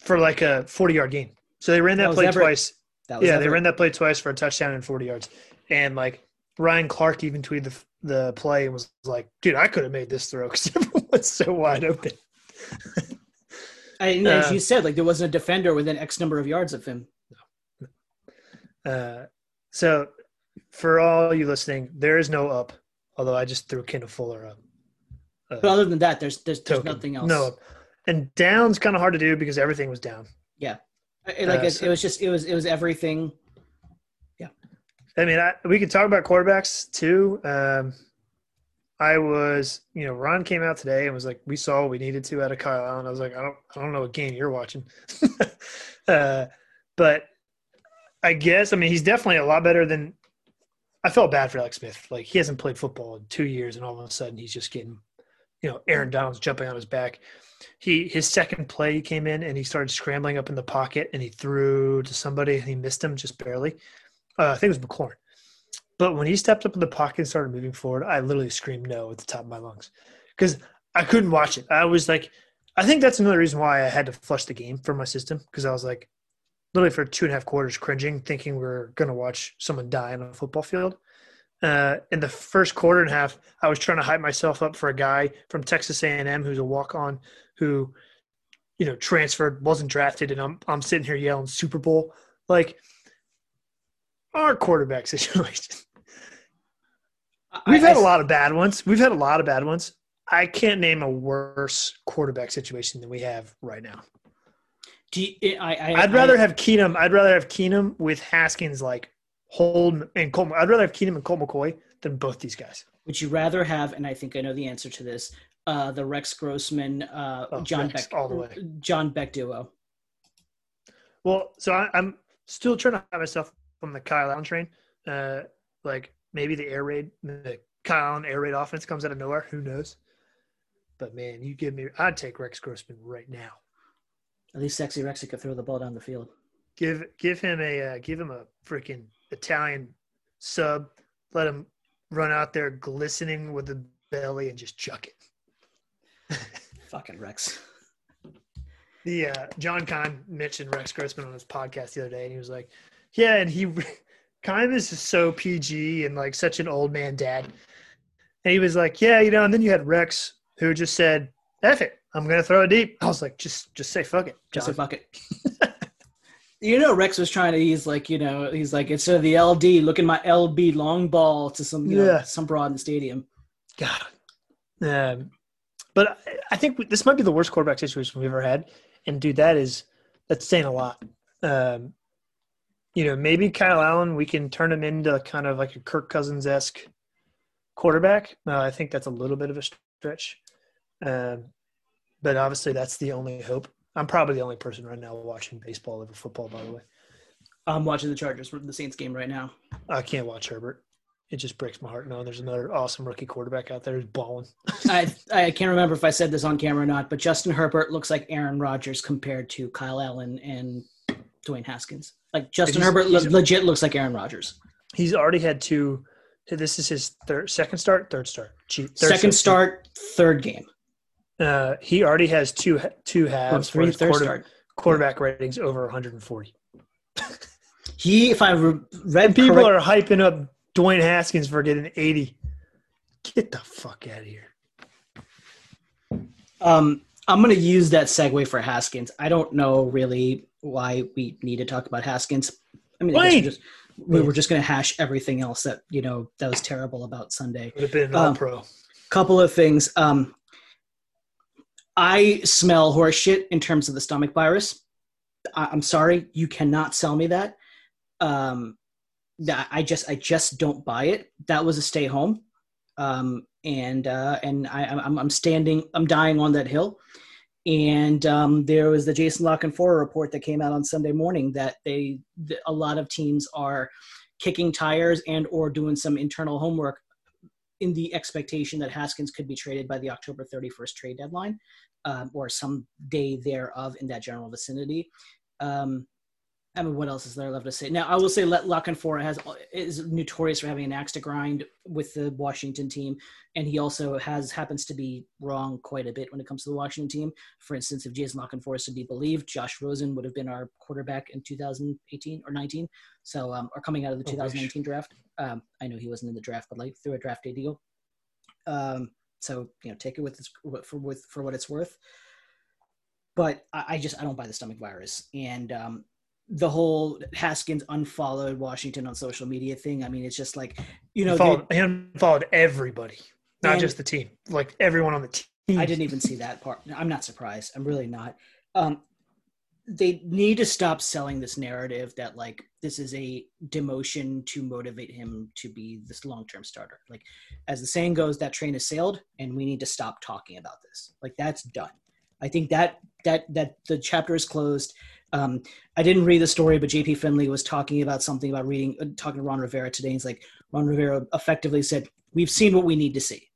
for like a forty yard gain. So they ran that, That play twice. That was Yeah, they ran that play twice for a touchdown and forty yards, and like Ryan Clark even tweeted the the play and was like, "Dude, I could have made this throw because everyone was so wide open." And as uh, you said, like there wasn't a defender within X number of yards of him. Uh, so, for all you listening, there is no up. Although I just threw Kendall Fuller up. Uh, But other than that, there's there's, there's nothing else. No. And down's kind of hard to do because everything was down. It- like uh, it, so- it was just it was it was everything. Yeah, I mean, I, we could talk about quarterbacks too. Um, I was, you know, Ron came out today and was like, "We saw what we needed to out of Kyle Allen." I was like, "I don't, I don't know what game you're watching," uh, but I guess. I mean, he's definitely a lot better than. I felt bad for Alex Smith. Like he hasn't played football in two years, and all of a sudden he's just getting, you know, Aaron Donald's jumping on his back. He his second play he came in and he started scrambling up in the pocket and he threw to somebody and he missed him just barely. Uh, I think it was McLaurin. But when he stepped up in the pocket and started moving forward, I literally screamed no at the top of my lungs because I couldn't watch it. I was like, I think that's another reason why I had to flush the game from my system because I was like, literally for two and a half quarters cringing, thinking we are going to watch someone die on a football field. Uh, in the first quarter and a half, I was trying to hype myself up for a guy from Texas A&M who's a walk-on who, you know, transferred, wasn't drafted, and I'm I'm sitting here yelling Super Bowl like our quarterback situation. We've had a lot of bad ones. We've had a lot of bad ones. I can't name a worse quarterback situation than we have right now. Do you, I, I, would rather I, have Keenum. I'd rather have Keenum with Haskins, like Hold and Colt. I'd rather have Keenum and Colt McCoy than both these guys. Would you rather have? And I think I know the answer to this. Uh, the Rex Grossman, uh, oh, John Rex, Beck, all the way. John Beck duo. Well, so I, am still trying to have myself on the Kyle Allen train. Uh, like maybe the air raid, the Kyle Allen air raid offense comes out of nowhere. Who knows? But man, you give me, I'd take Rex Grossman right now. At least sexy Rexy could throw the ball down the field. Give give him a uh, give him a freaking Italian sub. Let him run out there glistening with the belly and just chuck it. Fucking Rex. The uh, John Keim mentioned Rex Grossman on his podcast the other day, and he was like, "Yeah," and he kind is so PG and like such an old man dad. And he was like, "Yeah, you know." And then you had Rex who just said, "F it, I'm gonna throw it deep." I was like, "Just, just say fuck it, John. just say fuck it." you know, Rex was trying to. He's like, you know, he's like, instead of the LD, look at my LB long ball to some, you know, yeah. some broad in the stadium. God. Um, but I think this might be the worst quarterback situation we've ever had, and dude, that is that's saying a lot. Um, you know, maybe Kyle Allen, we can turn him into kind of like a Kirk Cousins esque quarterback. Uh, I think that's a little bit of a stretch. Um, but obviously, that's the only hope. I'm probably the only person right now watching baseball over football, by the way. I'm watching the Chargers, from the Saints game right now. I can't watch Herbert. It just breaks my heart knowing there's another awesome rookie quarterback out there who's balling. I I can't remember if I said this on camera or not, but Justin Herbert looks like Aaron Rodgers compared to Kyle Allen and Dwayne Haskins. Like Justin Herbert le- legit looks like Aaron Rodgers. He's already had two. This is his third, second start, third start. Third second start, third game. Uh, he already has two two halves. Three third quarter, start. Quarterback ratings over 140. he, if I read, people correct- are hyping up Dwayne Haskins for getting 80. Get the fuck out of here. Um, I'm going to use that segue for Haskins. I don't know really why we need to talk about Haskins. I mean, I just, we were just going to hash everything else that you know that was terrible about Sunday. Would have been all um, pro. Couple of things. Um, I smell horseshit in terms of the stomach virus. I, am sorry, you cannot sell me that. Um, that I just I just don't buy it. That was a stay home, um, and uh, and I, I'm I'm standing I'm dying on that hill. And um, there was the Jason La Canfora report that came out on Sunday morning that they a lot of teams are kicking tires and or doing some internal homework in the expectation that Haskins could be traded by the October 31st trade deadline um, or some day thereof in that general vicinity. Um, I mean, what else is there left to say? Now, I will say, let La Canfora has is notorious for having an axe to grind with the Washington team, and he also has happens to be wrong quite a bit when it comes to the Washington team. For instance, if Jason La Canfora is to be believed, Josh Rosen would have been our quarterback in 2018 or 19, so um, or coming out of the 2019 draft. Um, I know he wasn't in the draft, but like through a draft day deal. Um, so you know, take it with its, for with for what it's worth. But I, I just I don't buy the stomach virus, and um, the whole Haskins unfollowed Washington on social media thing. I mean, it's just like you know, he followed, they, he unfollowed everybody, not just the team, like everyone on the team. I didn't even see that part. I'm not surprised. I'm really not. Um, they need to stop selling this narrative that like this is a demotion to motivate him to be this long-term starter. Like, as the saying goes, that train has sailed, and we need to stop talking about this. Like, that's done. I think that that that the chapter is closed Um, I didn't read the story, but JP Finley was talking about something about reading, uh, talking to Ron Rivera today. He's like, Ron Rivera effectively said, "We've seen what we need to see."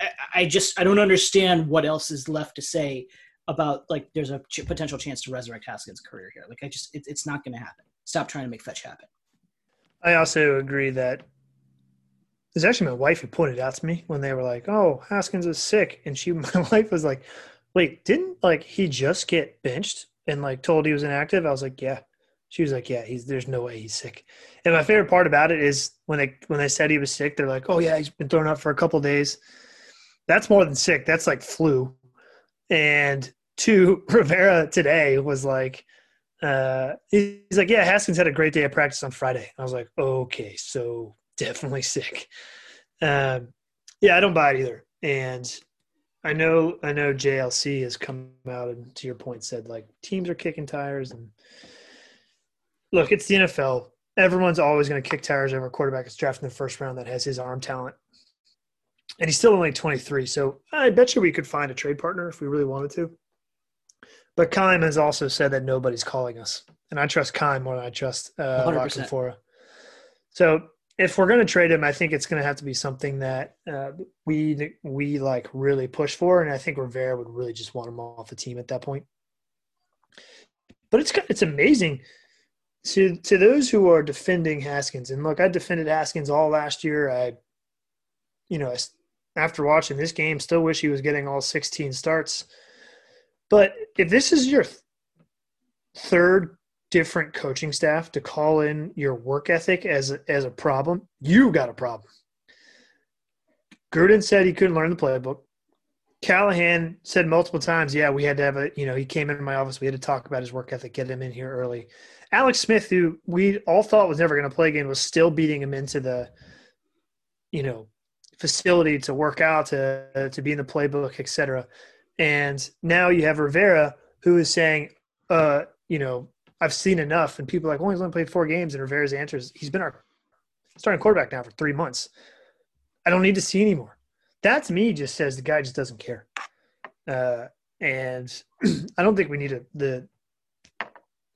I, I just I don't understand what else is left to say about like there's a ch- potential chance to resurrect Haskins' career here. Like I just it, it's not going to happen. Stop trying to make fetch happen. I also agree that there's actually my wife who pointed out to me when they were like, "Oh, Haskins is sick," and she, my wife was like, "Wait, didn't like he just get benched and like told he was inactive?" I was like, "Yeah." She was like, "Yeah, he's there's no way he's sick." And my favorite part about it is when they when they said he was sick, they're like, "Oh yeah, he's been thrown out for a couple days." That's more than sick. That's like flu. And two, Rivera today was like, uh, he's like, yeah, Haskins had a great day of practice on Friday. I was like, okay, so definitely sick. Um, yeah, I don't buy it either. And I know, I know JLC has come out and to your point said like teams are kicking tires and look, it's the NFL. Everyone's always going to kick tires over a quarterback that's drafted in the first round that has his arm talent. And he's still only 23. So I bet you we could find a trade partner if we really wanted to. But Keim has also said that nobody's calling us. And I trust Keim more than I trust uh, 100%. Fora. So if we're going to trade him, I think it's going to have to be something that uh, we we like really push for, and I think Rivera would really just want him off the team at that point. But it's it's amazing to to those who are defending Haskins, and look, I defended Haskins all last year. I, you know, after watching this game, still wish he was getting all 16 starts. But if this is your th- third different coaching staff to call in your work ethic as a, as a problem, you got a problem. Gruden said he couldn't learn the playbook. Callahan said multiple times, "Yeah, we had to have a you know he came into my office. We had to talk about his work ethic, get him in here early." Alex Smith, who we all thought was never going to play again, was still beating him into the you know facility to work out to to be in the playbook, etc. And now you have Rivera who is saying, uh, you know, I've seen enough. And people are like, well, he's only played four games. And Rivera's answer is, he's been our starting quarterback now for three months. I don't need to see anymore. That to me just says the guy just doesn't care. Uh, and I don't think we need a, the,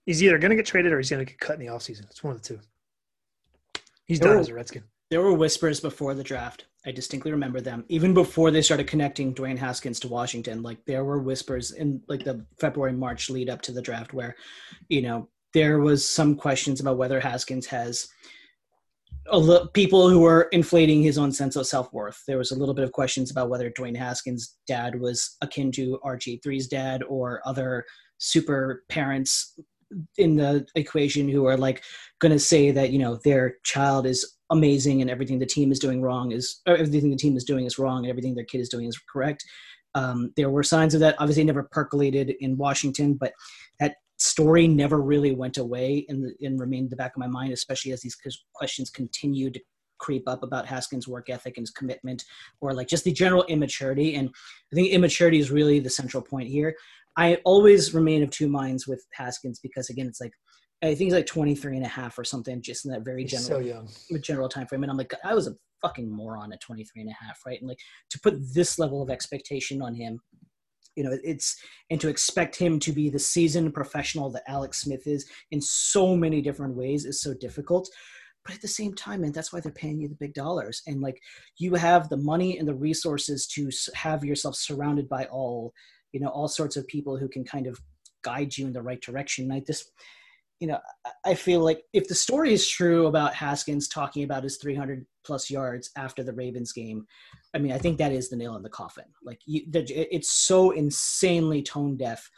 he's either going to get traded or he's going to get cut in the offseason. It's one of the two. He's done Oh. as a Redskin. There were whispers before the draft. I distinctly remember them. Even before they started connecting Dwayne Haskins to Washington, like there were whispers in like the February March lead up to the draft where, you know, there was some questions about whether Haskins has a people who were inflating his own sense of self worth. There was a little bit of questions about whether Dwayne Haskins' dad was akin to RG3's dad or other super parents in the equation who are like going to say that you know their child is amazing and everything the team is doing wrong is everything the team is doing is wrong and everything their kid is doing is correct. Um, there were signs of that. Obviously, never percolated in Washington, but that story never really went away and, and remained in the back of my mind, especially as these questions continued to creep up about Haskins' work ethic and his commitment, or like just the general immaturity. And I think immaturity is really the central point here. I always remain of two minds with Haskins because again, it's like I think he's like 23 and a half or something, just in that very He's general so young. general time frame. And I'm like, I was a fucking moron at 23 and a half, right? And like to put this level of expectation on him, you know, it's and to expect him to be the seasoned professional that Alex Smith is in so many different ways is so difficult. But at the same time, and that's why they're paying you the big dollars. And like you have the money and the resources to have yourself surrounded by all, you know, all sorts of people who can kind of guide you in the right direction. I just, you know, I- feel like if the story is true about Haskins talking about his 300 plus yards after the Ravens game, I mean, I think that is the nail in the coffin. Like, you, it's so insanely tone deaf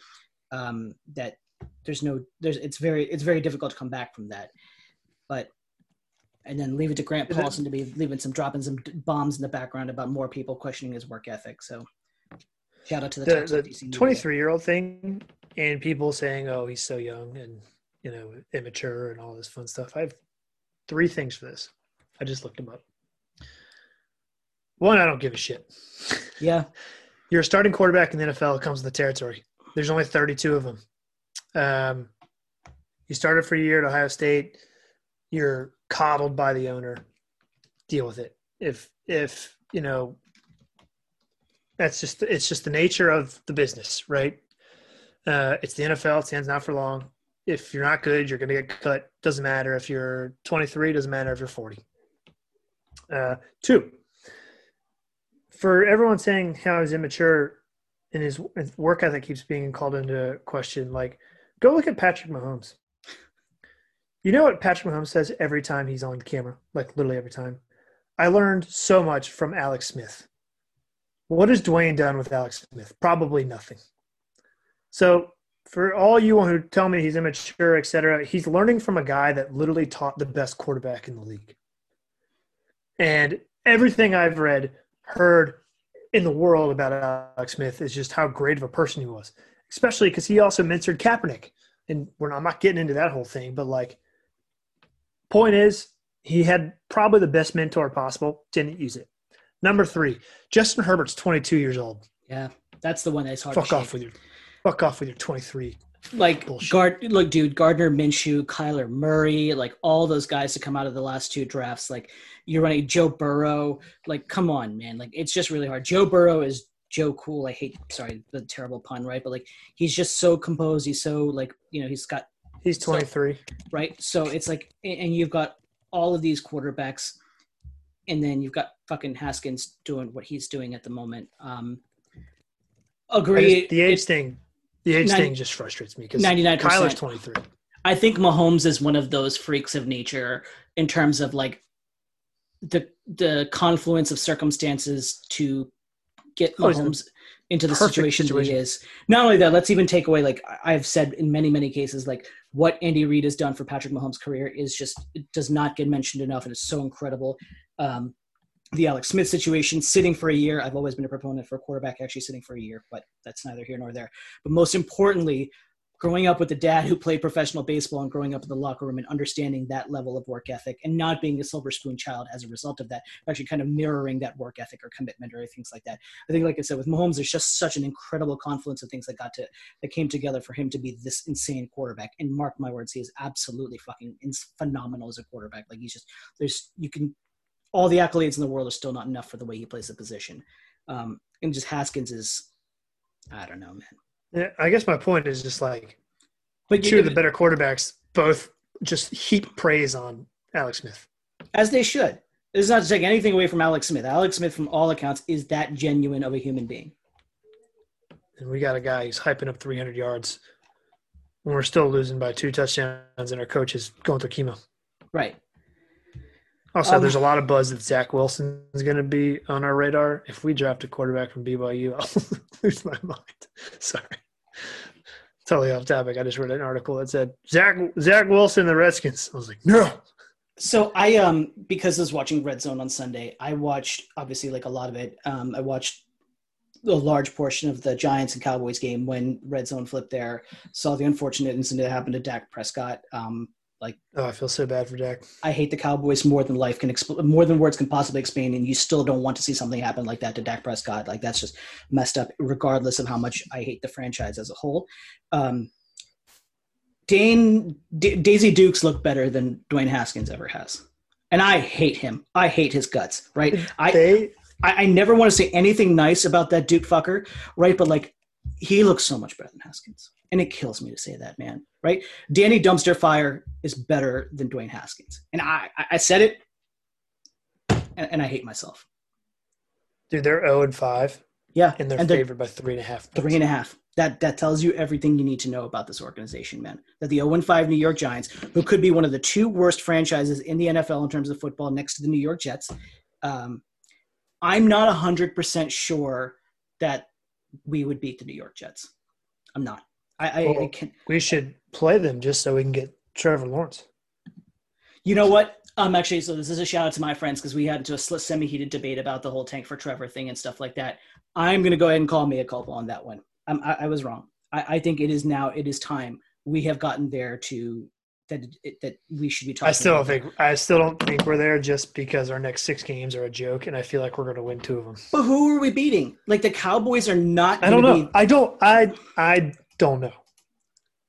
um, that there's no, there's, it's very, it's very difficult to come back from that. But, and then leave it to Grant Paulsen to be leaving some, dropping some bombs in the background about more people questioning his work ethic. So, shout out to the, the, the 23 year old thing and people saying oh he's so young and you know immature and all this fun stuff. I have three things for this. I just looked them up. One i don't give a shit. Yeah, you're a starting quarterback in the nfl it comes with the territory. There's only 32 of them um, you started for a year at ohio state. You're coddled by the owner. Deal with it. If if you know that's just it's just the nature of the business right? Uh, it's the NFL. It stands out for long. If you're not good, you're going to get cut. Doesn't matter if you're 23. Doesn't matter if you're 40. Uh, two, for everyone saying how he's immature and his work ethic keeps being called into question, like go look at Patrick Mahomes. You know what Patrick Mahomes says every time he's on camera, like literally every time. I learned so much from Alex Smith. What has Dwayne done with Alex Smith? Probably nothing. So for all you who tell me he's immature, et cetera, he's learning from a guy that literally taught the best quarterback in the league. And everything I've read, heard in the world about Alex Smith is just how great of a person he was, especially because he also mentored Kaepernick. And we're not, I'm not getting into that whole thing, but like, point is, he had probably the best mentor possible, didn't use it. Number three, Justin Herbert's 22 years old. Yeah, that's the one that's hard. Fuck off with your, fuck off with your 23 like guard look dude gardner minshew kyler murray like all those guys to come out of the last two drafts like you're running joe burrow like come on man. Like it's just really hard. Joe burrow is joe cool. I hate sorry the terrible pun right? But like he's just so composed. He's so like you know he's got he's 23 so, right? So it's like and you've got all of these quarterbacks and then you've got fucking haskins doing what he's doing at the moment. Um agree just, the age thing the age 90, thing just frustrates me because 99 Kyler's 23. I think Mahomes is one of those freaks of nature in terms of like the the confluence of circumstances to get oh, Mahomes into the situation, situation he is. Not only that, let's even take away like I've said in many many cases like what Andy Reid has done for Patrick Mahomes' career is just it does not get mentioned enough, and it's so incredible. Um, the Alex Smith situation, sitting for a year. I've always been a proponent for a quarterback actually sitting for a year, but that's neither here nor there. But most importantly, growing up with a dad who played professional baseball and growing up in the locker room and understanding that level of work ethic and not being a silver spoon child as a result of that, actually kind of mirroring that work ethic or commitment or things like that. I think, like I said, with Mahomes, there's just such an incredible confluence of things that got to that came together for him to be this insane quarterback. And mark my words, he is absolutely fucking phenomenal as a quarterback. Like he's just there's you can all the accolades in the world are still not enough for the way he plays the position. Um, and just Haskins is, I don't know, man. Yeah, I guess my point is just like, but two of the better quarterbacks both just heap praise on Alex Smith, as they should. This is not to take anything away from Alex Smith. Alex Smith, from all accounts, is that genuine of a human being. And we got a guy who's hyping up 300 yards when we're still losing by two touchdowns, and our coach is going through chemo. Right. Also, um, there's a lot of buzz that Zach Wilson is going to be on our radar. If we draft a quarterback from BYU, I'll lose my mind. Sorry, totally off topic. I just read an article that said Zach Zach Wilson, the Redskins. I was like, no. So I um because I was watching Red Zone on Sunday, I watched obviously like a lot of it. Um, I watched a large portion of the Giants and Cowboys game when Red Zone flipped there. Saw the unfortunate incident that happened to Dak Prescott. Um, like, oh, I feel so bad for Dak. I hate the Cowboys more than life can exp- more than words can possibly explain, and you still don't want to see something happen like that to Dak Prescott. Like that's just messed up, regardless of how much I hate the franchise as a whole. Um, Dane D- Daisy Dukes look better than Dwayne Haskins ever has, and I hate him. I hate his guts. Right? They, I I never want to say anything nice about that Duke fucker. Right? But like, he looks so much better than Haskins and it kills me to say that, man. Right? Danny Dumpster Fire is better than Dwayne Haskins, and I I said it, and, and I hate myself. Dude, they're 0 and five. Yeah, and they're and favored by three and a half. Points. Three and a half. That that tells you everything you need to know about this organization, man. That the 0 5 New York Giants, who could be one of the two worst franchises in the NFL in terms of football, next to the New York Jets, um, I'm not hundred percent sure that we would beat the New York Jets. I'm not. I, well, I can. We should play them just so we can get Trevor Lawrence. You know what? Um, actually, so this is a shout out to my friends because we had to a semi-heated debate about the whole tank for Trevor thing and stuff like that. I'm going to go ahead and call me a culpa on that one. Um, I, I was wrong. I, I think it is now. It is time. We have gotten there to that that we should be talking. I still don't think I still don't think we're there just because our next six games are a joke, and I feel like we're going to win two of them. But who are we beating? Like the Cowboys are not. I don't know. Be... I don't. I I don't know.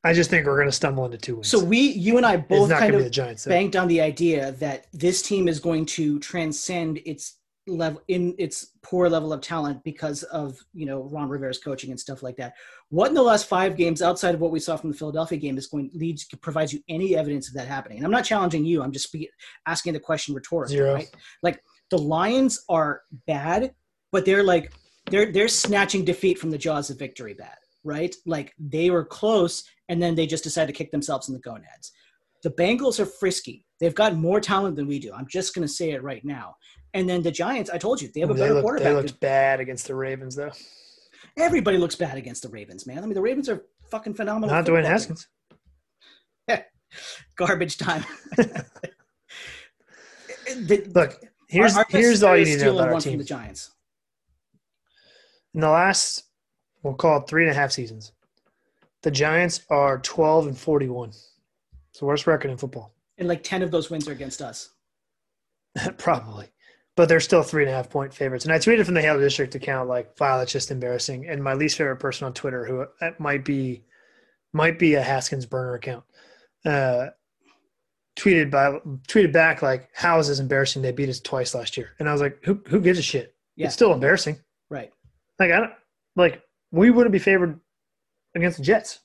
I just think we're going to stumble into two wins. So we, you and I, both kind of Giants, banked on the idea that this team is going to transcend its level in its poor level of talent because of you know Ron Rivera's coaching and stuff like that. What in the last five games, outside of what we saw from the Philadelphia game, is going leads provides you any evidence of that happening? And I'm not challenging you. I'm just be, asking the question rhetorically. Zero. Right? Like the Lions are bad, but they're like they're they're snatching defeat from the jaws of victory. Bad, right? Like they were close, and then they just decided to kick themselves in the gonads. The Bengals are frisky. They've got more talent than we do. I'm just going to say it right now. And then the Giants, I told you, they have a They, better look, they quarterback. looked bad against the Ravens, though. Everybody looks bad against the Ravens, man. I mean, the Ravens are fucking phenomenal. Not Dwayne Haskins. Garbage time. The- Look, here's our- our here's all you need to know about our one from team. the Giants. In the last, we'll call it three and a half seasons, the Giants are 12 and 41. It's the worst record in football. And like 10 of those wins are against us. Probably. But they're still three and a half point favorites. And I tweeted from the Halo District account like, wow, that's just embarrassing. And my least favorite person on Twitter, who that might be might be a Haskins burner account, uh, tweeted by tweeted back like, How is this embarrassing? They beat us twice last year. And I was like, Who who gives a shit? Yeah. It's still embarrassing. Right. Like I don't like we wouldn't be favored against the Jets.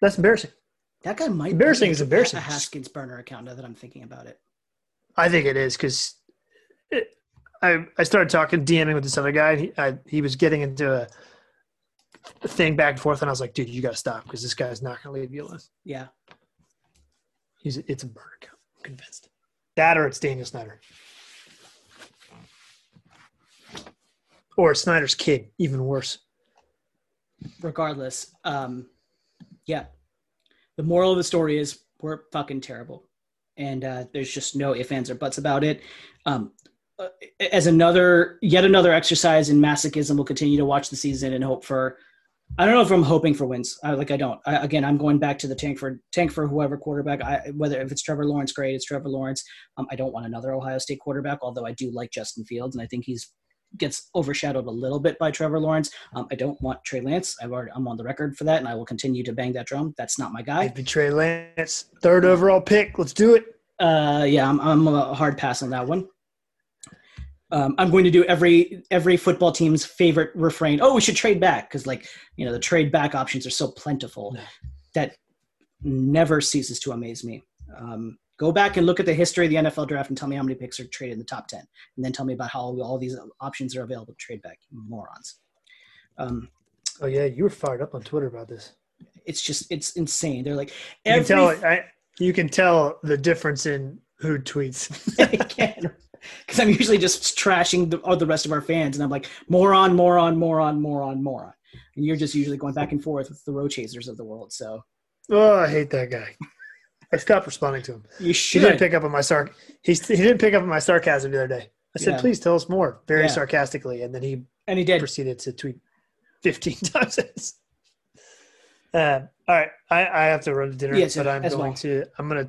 That's embarrassing. That guy might Embarrassing be is embarrassing. A Haskins burner account now that I'm thinking about it. I think it is because I I started talking DMing with this other guy. And he I, he was getting into a, a thing back and forth, and I was like, "Dude, you got to stop because this guy's not going to leave you alone. Yeah. He's it's a burner account. I'm convinced. That or it's Daniel Snyder, or Snyder's kid. Even worse. Regardless, um, yeah. The moral of the story is we're fucking terrible. And uh, there's just no ifs, ands, or buts about it. Um, as another, yet another exercise in masochism, we'll continue to watch the season and hope for. I don't know if I'm hoping for wins. I, like I don't. I, again, I'm going back to the tank for tank for whoever quarterback. I, whether if it's Trevor Lawrence, great. It's Trevor Lawrence. Um, I don't want another Ohio State quarterback, although I do like Justin Fields, and I think he's gets overshadowed a little bit by Trevor Lawrence. Um, I don't want Trey Lance. I've already, I'm on the record for that, and I will continue to bang that drum. That's not my guy. Be Trey Lance, third overall pick. Let's do it. Uh, yeah, I'm, I'm a hard pass on that one. Um, I'm going to do every every football team's favorite refrain. Oh, we should trade back because, like, you know, the trade back options are so plentiful Yeah. that never ceases to amaze me. Um, go back and look at the history of the NFL draft and tell me how many picks are traded in the top ten, and then tell me about how all these options are available to trade back. Morons. Um, Oh yeah, you were fired up on Twitter about this. it's just it's insane. They're like You can every tell. I, you can tell the difference in who tweets. because I'm usually just trashing the, all the rest of our fans, and I'm like moron, moron, moron, moron, moron, and you're just usually going back and forth with the road chasers of the world. So oh, I hate that guy. I stopped responding to him. you should. He didn't pick up on my sarc. He, he didn't pick up on my sarcasm the other day. I said, Yeah. "Please tell us more," very Yeah. sarcastically, and then he and he did. proceeded to tweet fifteen times. uh, all right, I, I have to run to dinner, Yes, but I'm going well. to. I'm gonna.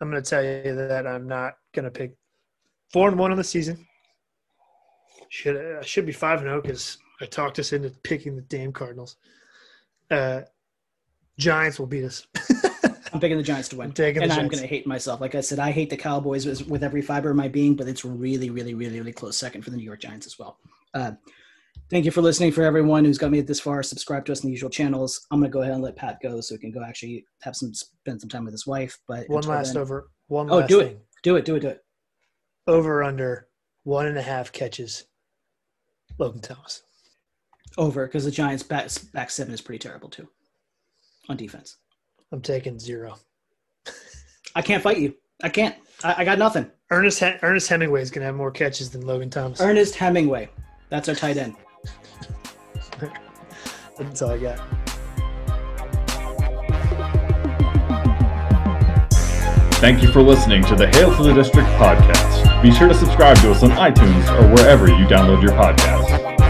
I'm gonna tell you that I'm not gonna pick four and one on the season. Should I should be five and zero because I talked us into picking the damn Cardinals. Uh, Giants will beat us. I'm picking the Giants to win, taking and I'm going to hate myself. Like I said, I hate the Cowboys with, with every fiber of my being, but it's really, really, really, really close second for the New York Giants as well. Uh, thank you for listening. For everyone who's got me this far, subscribe to us in the usual channels. I'm going to go ahead and let Pat go so he can go actually have some spend some time with his wife. But One last then- over. One Oh, last do it. thing. do it, do it, do it. Over under one and a half catches. Logan Thomas. over because the Giants back back seven is pretty terrible too on defense. I'm taking zero. I can't fight you. I can't. I, I got nothing. Ernest He- Ernest Hemingway is going to have more catches than Logan Thomas. Ernest Hemingway. That's our tight end. That's all I got. Thank you for listening to the Hail to the District podcast. Be sure to subscribe to us on iTunes or wherever you download your podcasts.